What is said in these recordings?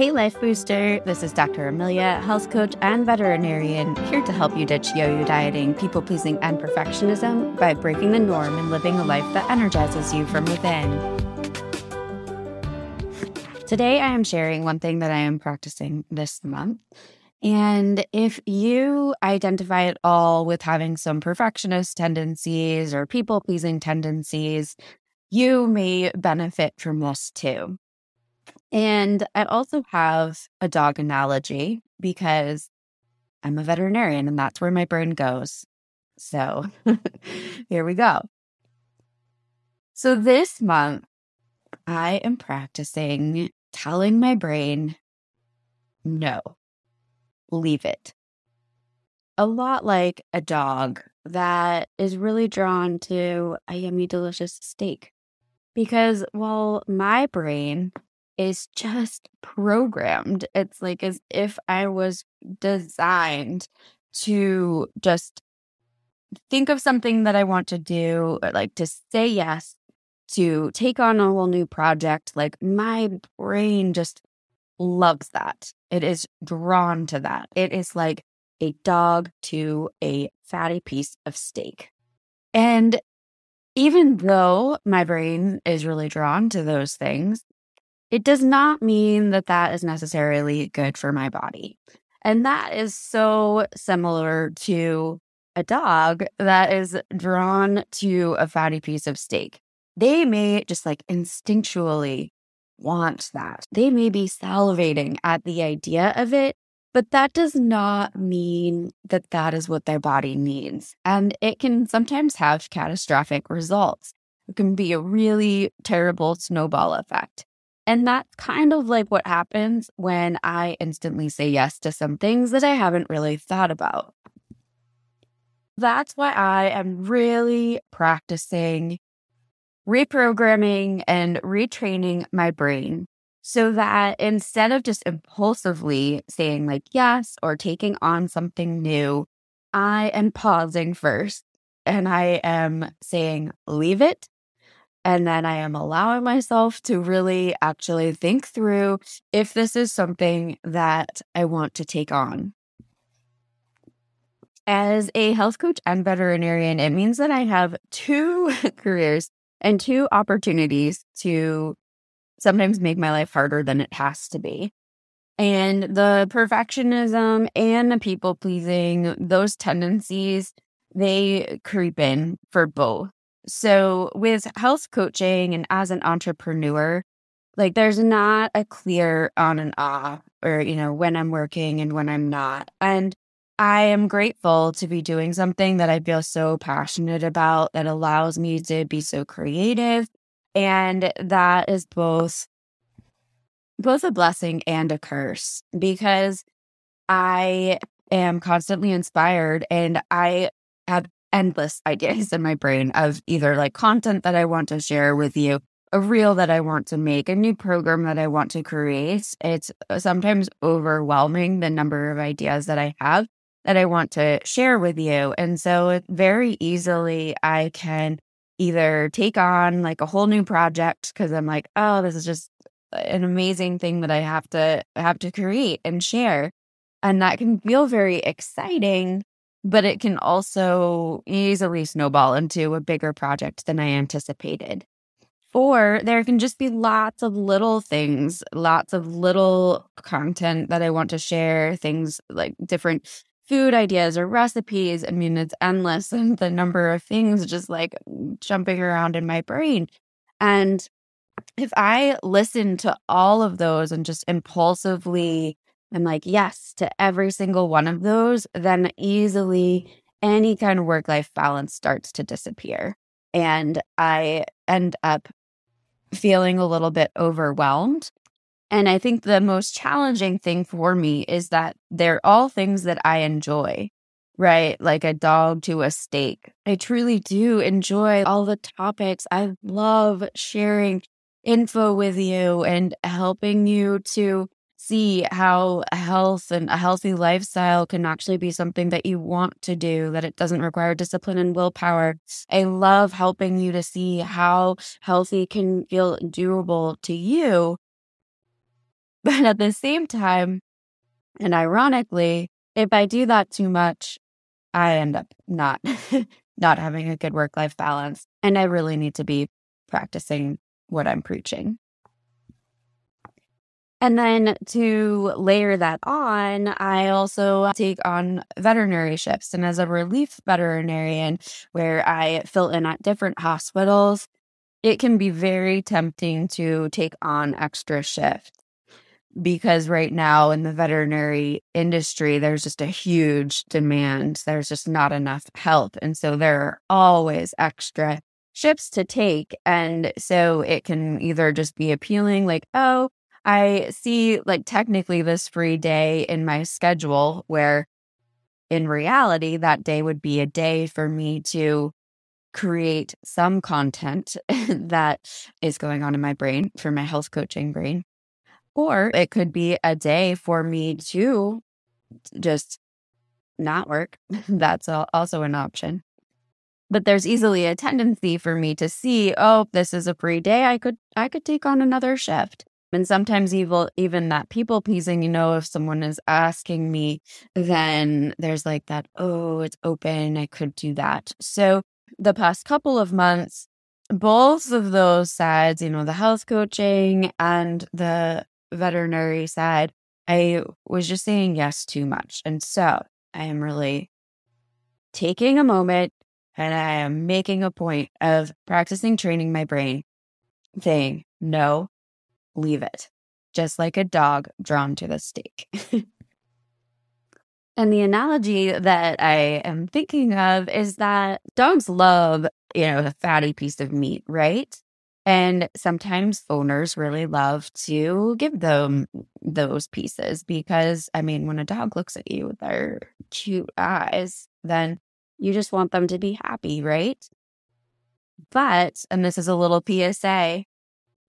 Hey, Life Booster. This is Dr. Amelia, health coach and veterinarian, here to help you ditch yo yo dieting, people pleasing, and perfectionism by breaking the norm and living a life that energizes you from within. Today, I am sharing one thing that I am practicing this month. And if you identify at all with having some perfectionist tendencies or people pleasing tendencies, you may benefit from this too. And I also have a dog analogy because I'm a veterinarian and that's where my brain goes. So here we go. So this month, I am practicing telling my brain, no, leave it. A lot like a dog that is really drawn to a yummy, delicious steak. Because, well, my brain is just programmed. It's like as if I was designed to just think of something that I want to do, like to say yes, to take on a whole new project. Like my brain just loves that. It is drawn to that. It is like a dog to a fatty piece of steak. And even though my brain is really drawn to those things, it does not mean that that is necessarily good for my body. And that is so similar to a dog that is drawn to a fatty piece of steak. They may just like instinctually want that. They may be salivating at the idea of it, but that does not mean that that is what their body needs. And it can sometimes have catastrophic results. It can be a really terrible snowball effect. And that's kind of like what happens when I instantly say yes to some things that I haven't really thought about. That's why I am really practicing reprogramming and retraining my brain so that instead of just impulsively saying like yes or taking on something new, I am pausing first and I am saying leave it and then I am allowing myself to really actually think through if this is something that I want to take on. As a health coach and veterinarian, it means that I have two careers and two opportunities to sometimes make my life harder than it has to be. And the perfectionism and the people pleasing, those tendencies, they creep in for both. So, with health coaching and as an entrepreneur, like there's not a clear on and off or, you know, when I'm working and when I'm not. And I am grateful to be doing something that I feel so passionate about that allows me to be so creative. And that is both both a blessing and a curse because I am constantly inspired and I have endless ideas in my brain of either like content that I want to share with you, a reel that I want to make, a new program that I want to create. It's uh, sometimes overwhelming the number of ideas that I have that I want to share with you. And so very easily I can either take on like a whole new project because I'm like, oh, this is just an amazing thing that I have to have to create and share. And that can feel very exciting but it can also easily snowball into a bigger project than I anticipated. Or there can just be lots of little things, lots of little content that I want to share, things like different food ideas or recipes. I mean, it's endless and the number of things just like jumping around in my brain. And if I listen to all of those and just impulsively I'm like, yes to every single one of those, then easily any kind of work life balance starts to disappear. And I end up feeling a little bit overwhelmed. And I think the most challenging thing for me is that they're all things that I enjoy, right? Like a dog to a steak. I truly do enjoy all the topics. I love sharing info with you and helping you to see how health and a healthy lifestyle can actually be something that you want to do, that it doesn't require discipline and willpower. I love helping you to see how healthy can feel doable to you. But at the same time, and ironically, if I do that too much, I end up not not having a good work life balance. And I really need to be practicing what I'm preaching. And then to layer that on, I also take on veterinary shifts. And as a relief veterinarian, where I fill in at different hospitals, it can be very tempting to take on extra shifts because right now in the veterinary industry, there's just a huge demand. There's just not enough help. And so there are always extra shifts to take. And so it can either just be appealing, like, oh, I see like technically this free day in my schedule where in reality, that day would be a day for me to create some content that is going on in my brain for my health coaching brain. Or it could be a day for me to just not work. That's also an option. But there's easily a tendency for me to see, oh, this is a free day. I could I could take on another shift. And sometimes even even that people pleasing, you know, if someone is asking me, then there's like that, oh, it's open. I could do that. So the past couple of months, both of those sides, you know, the health coaching and the veterinary side, I was just saying yes too much. And so I am really taking a moment and I am making a point of practicing training my brain, saying, no, leave it, just like a dog drawn to the steak. and the analogy that I am thinking of is that dogs love, you know, a fatty piece of meat, right? And sometimes owners really love to give them those pieces because, I mean, when a dog looks at you with their cute eyes, then you just want them to be happy, right? But, and this is a little PSA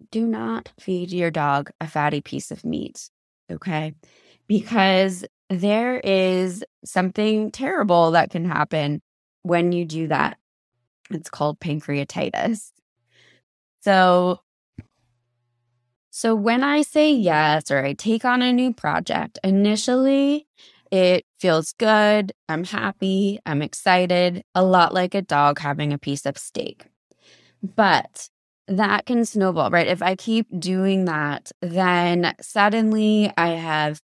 do not feed your dog a fatty piece of meat, okay? Because there is something terrible that can happen when you do that. It's called pancreatitis. So so when I say yes or I take on a new project, initially it feels good, I'm happy, I'm excited, a lot like a dog having a piece of steak. But that can snowball, right? If I keep doing that, then suddenly I have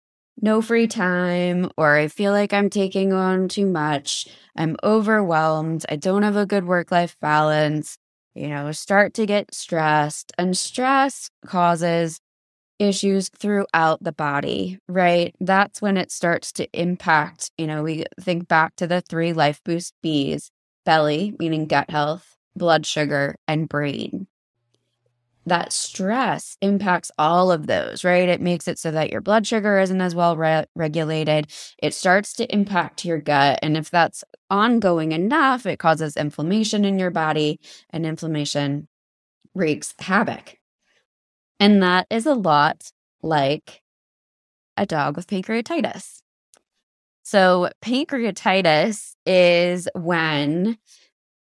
no free time or I feel like I'm taking on too much. I'm overwhelmed. I don't have a good work life balance you know, start to get stressed. And stress causes issues throughout the body, right? That's when it starts to impact, you know, we think back to the three life boost B's belly, meaning gut health, blood sugar, and brain that stress impacts all of those, right? It makes it so that your blood sugar isn't as well re- regulated. It starts to impact your gut. And if that's ongoing enough, it causes inflammation in your body, and inflammation wreaks havoc. And that is a lot like a dog with pancreatitis. So, pancreatitis is when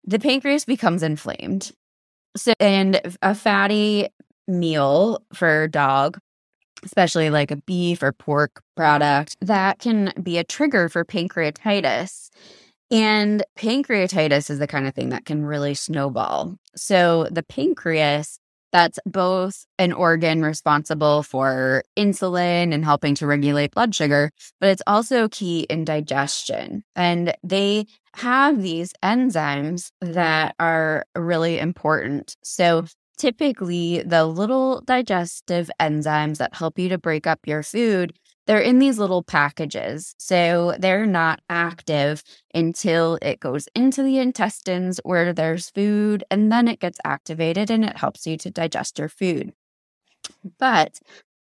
the pancreas becomes inflamed so, and a fatty meal for dog, especially like a beef or pork product, that can be a trigger for pancreatitis. And pancreatitis is the kind of thing that can really snowball. So, the pancreas that's both an organ responsible for insulin and helping to regulate blood sugar, but it's also key in digestion. And they have these enzymes that are really important. So, typically, the little digestive enzymes that help you to break up your food they're in these little packages. So they're not active until it goes into the intestines where there's food, and then it gets activated and it helps you to digest your food. But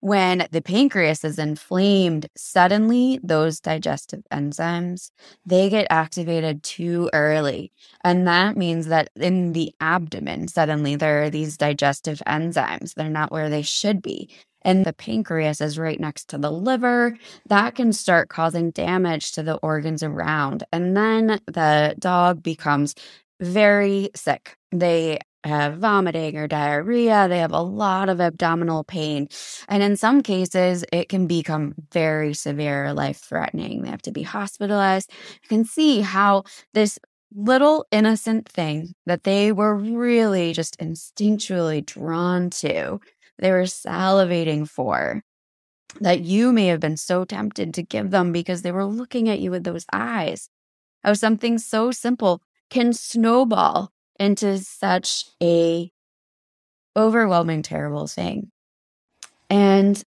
when the pancreas is inflamed, suddenly those digestive enzymes, they get activated too early. And that means that in the abdomen, suddenly there are these digestive enzymes. They're not where they should be and the pancreas is right next to the liver, that can start causing damage to the organs around. And then the dog becomes very sick. They have vomiting or diarrhea. They have a lot of abdominal pain. And in some cases, it can become very severe, life threatening. They have to be hospitalized. You can see how this little innocent thing that they were really just instinctually drawn to, they were salivating for, that you may have been so tempted to give them because they were looking at you with those eyes. How something so simple can snowball into such a overwhelming terrible thing. And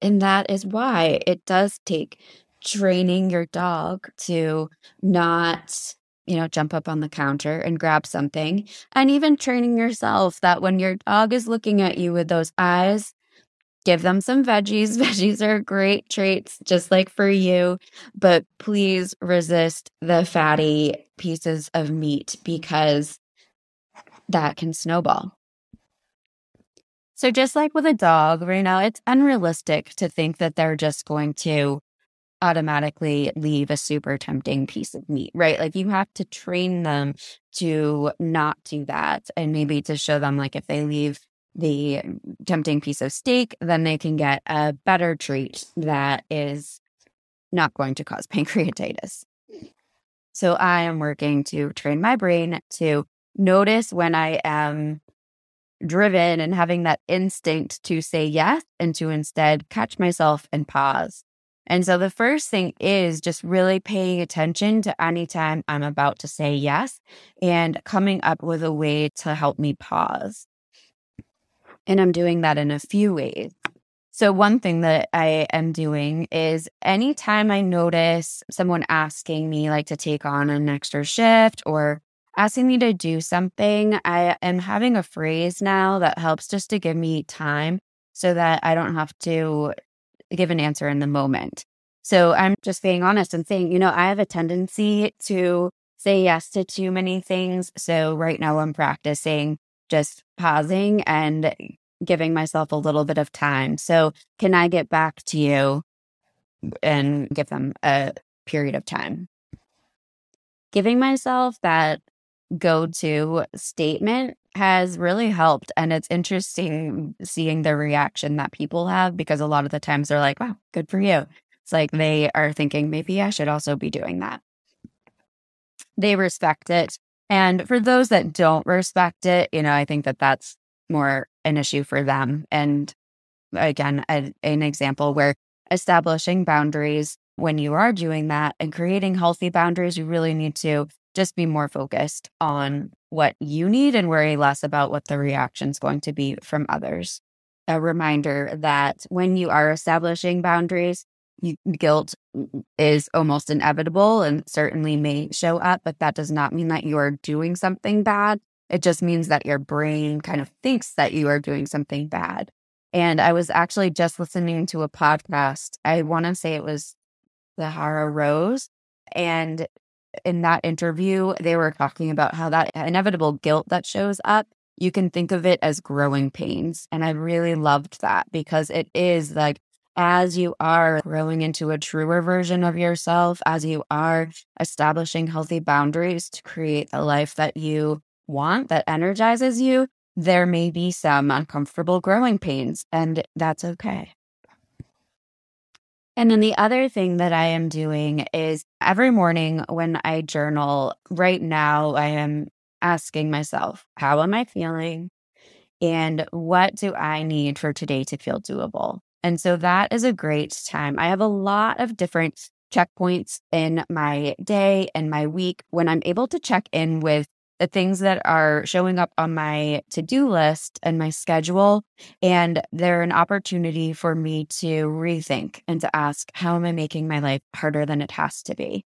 and that is why it does take training your dog to not you know jump up on the counter and grab something. And even training yourself that when your dog is looking at you with those eyes give them some veggies. Veggies are great treats just like for you. But please resist the fatty pieces of meat because that can snowball. So just like with a dog right now it's unrealistic to think that they're just going to automatically leave a super tempting piece of meat, right? Like you have to train them to not do that and maybe to show them like if they leave the tempting piece of steak, then they can get a better treat that is not going to cause pancreatitis. So I am working to train my brain to notice when I am driven and having that instinct to say yes and to instead catch myself and pause and so the first thing is just really paying attention to anytime I'm about to say yes and coming up with a way to help me pause. And I'm doing that in a few ways. So, one thing that I am doing is anytime I notice someone asking me, like, to take on an extra shift or asking me to do something, I am having a phrase now that helps just to give me time so that I don't have to give an answer in the moment. So I'm just being honest and saying, you know, I have a tendency to say yes to too many things. So right now I'm practicing just pausing and giving myself a little bit of time. So can I get back to you and give them a period of time? Giving myself that go to statement has really helped. And it's interesting seeing the reaction that people have because a lot of the times they're like, wow, good for you. It's like they are thinking, maybe I should also be doing that. They respect it. And for those that don't respect it, you know, I think that that's more an issue for them. And again, a, an example where establishing boundaries when you are doing that and creating healthy boundaries, you really need to just be more focused on what you need and worry less about what the reaction is going to be from others. A reminder that when you are establishing boundaries, you, guilt is almost inevitable and certainly may show up, but that does not mean that you are doing something bad. It just means that your brain kind of thinks that you are doing something bad. And I was actually just listening to a podcast. I want to say it was Sahara Rose. And in that interview, they were talking about how that inevitable guilt that shows up, you can think of it as growing pains. And I really loved that because it is like as you are growing into a truer version of yourself, as you are establishing healthy boundaries to create a life that you want, that energizes you, there may be some uncomfortable growing pains, and that's okay. And then the other thing that I am doing is every morning when I journal, right now, I am asking myself, how am I feeling? And what do I need for today to feel doable? And so that is a great time. I have a lot of different checkpoints in my day and my week when I'm able to check in with the things that are showing up on my to do list and my schedule. And they're an opportunity for me to rethink and to ask, how am I making my life harder than it has to be?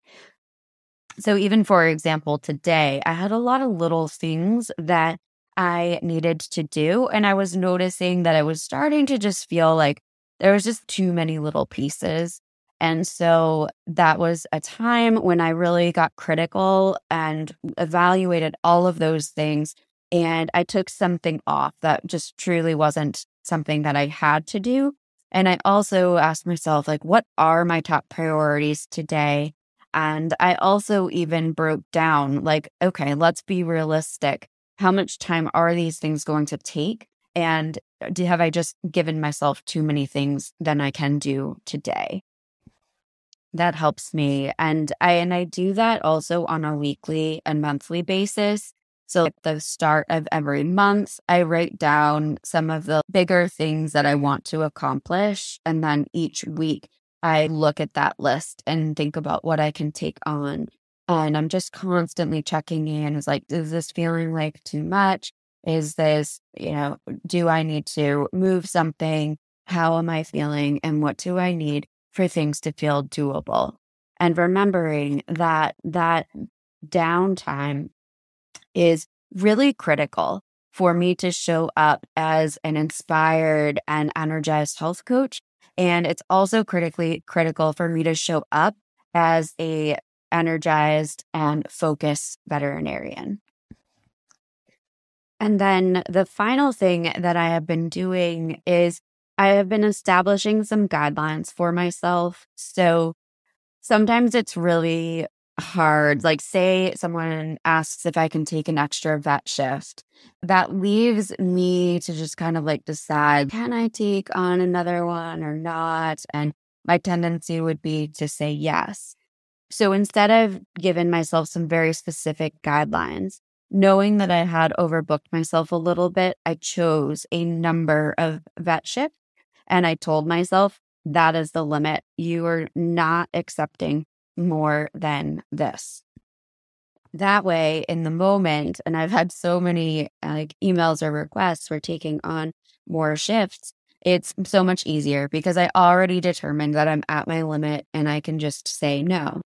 So, even for example, today, I had a lot of little things that I needed to do. And I was noticing that I was starting to just feel like there was just too many little pieces. And so that was a time when I really got critical and evaluated all of those things. And I took something off that just truly wasn't something that I had to do. And I also asked myself, like, what are my top priorities today? And I also even broke down, like, okay, let's be realistic. how much time are these things going to take? And uh, do, have I just given myself too many things than I can do today? That helps me. And I and I do that also on a weekly and monthly basis. So at the start of every month, I write down some of the bigger things that I want to accomplish. And then each week I look at that list and think about what I can take on. And I'm just constantly checking in. Is like, is this feeling like too much? Is this, you know, do I need to move something? How am I feeling? And what do I need for things to feel doable? And remembering that that downtime is really critical for me to show up as an inspired and energized health coach and it's also critically critical for me to show up as a energized and focused veterinarian. And then the final thing that I have been doing is I have been establishing some guidelines for myself. So sometimes it's really hard. Like, say someone asks if I can take an extra vet shift, that leaves me to just kind of like decide can I take on another one or not? And my tendency would be to say yes. So instead of giving myself some very specific guidelines, knowing that I had overbooked myself a little bit, I chose a number of vet shifts and I told myself that is the limit. You are not accepting more than this. That way, in the moment, and I've had so many like emails or requests for taking on more shifts, it's so much easier because I already determined that I'm at my limit and I can just say no.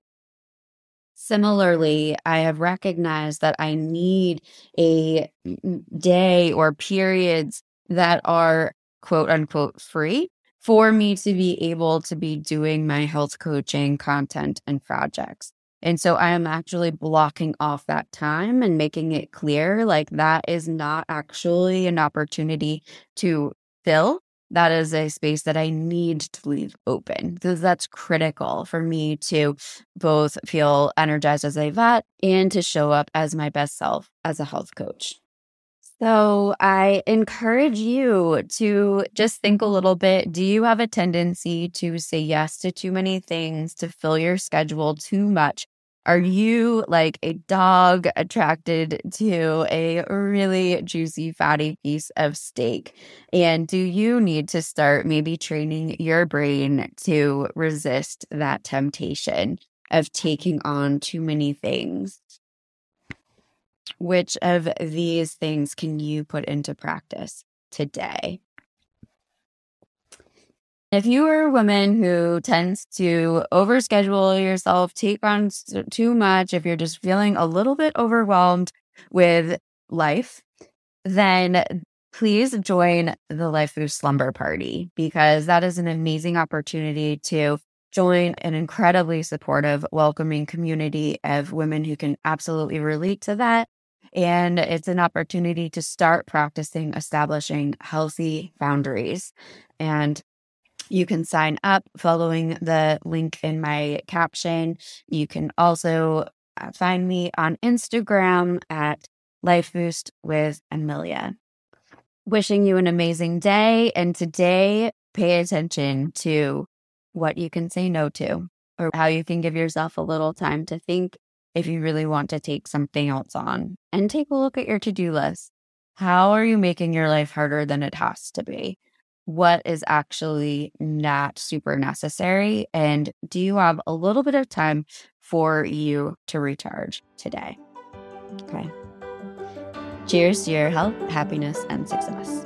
Similarly, I have recognized that I need a mm, day or periods that are quote unquote free for me to be able to be doing my health coaching content and projects. And so I am actually blocking off that time and making it clear like that is not actually an opportunity to fill. That is a space that I need to leave open because that's critical for me to both feel energized as a vet and to show up as my best self as a health coach. So I encourage you to just think a little bit. Do you have a tendency to say yes to too many things, to fill your schedule too much? Are you like a dog attracted to a really juicy, fatty piece of steak? And do you need to start maybe training your brain to resist that temptation of taking on too many things? Which of these things can you put into practice today? If you are a woman who tends to overschedule yourself, take on too much, if you're just feeling a little bit overwhelmed with life, then please join the Life Boost Slumber Party because that is an amazing opportunity to join an incredibly supportive, welcoming community of women who can absolutely relate to that and it's an opportunity to start practicing establishing healthy boundaries. And you can sign up following the link in my caption. You can also uh, find me on Instagram at Life Boost with Amelia. Wishing you an amazing day. And today, pay attention to what you can say no to or how you can give yourself a little time to think if you really want to take something else on and take a look at your to do list. How are you making your life harder than it has to be? What is actually not super necessary? And do you have a little bit of time for you to recharge today? Okay. Cheers to your health, happiness, and success.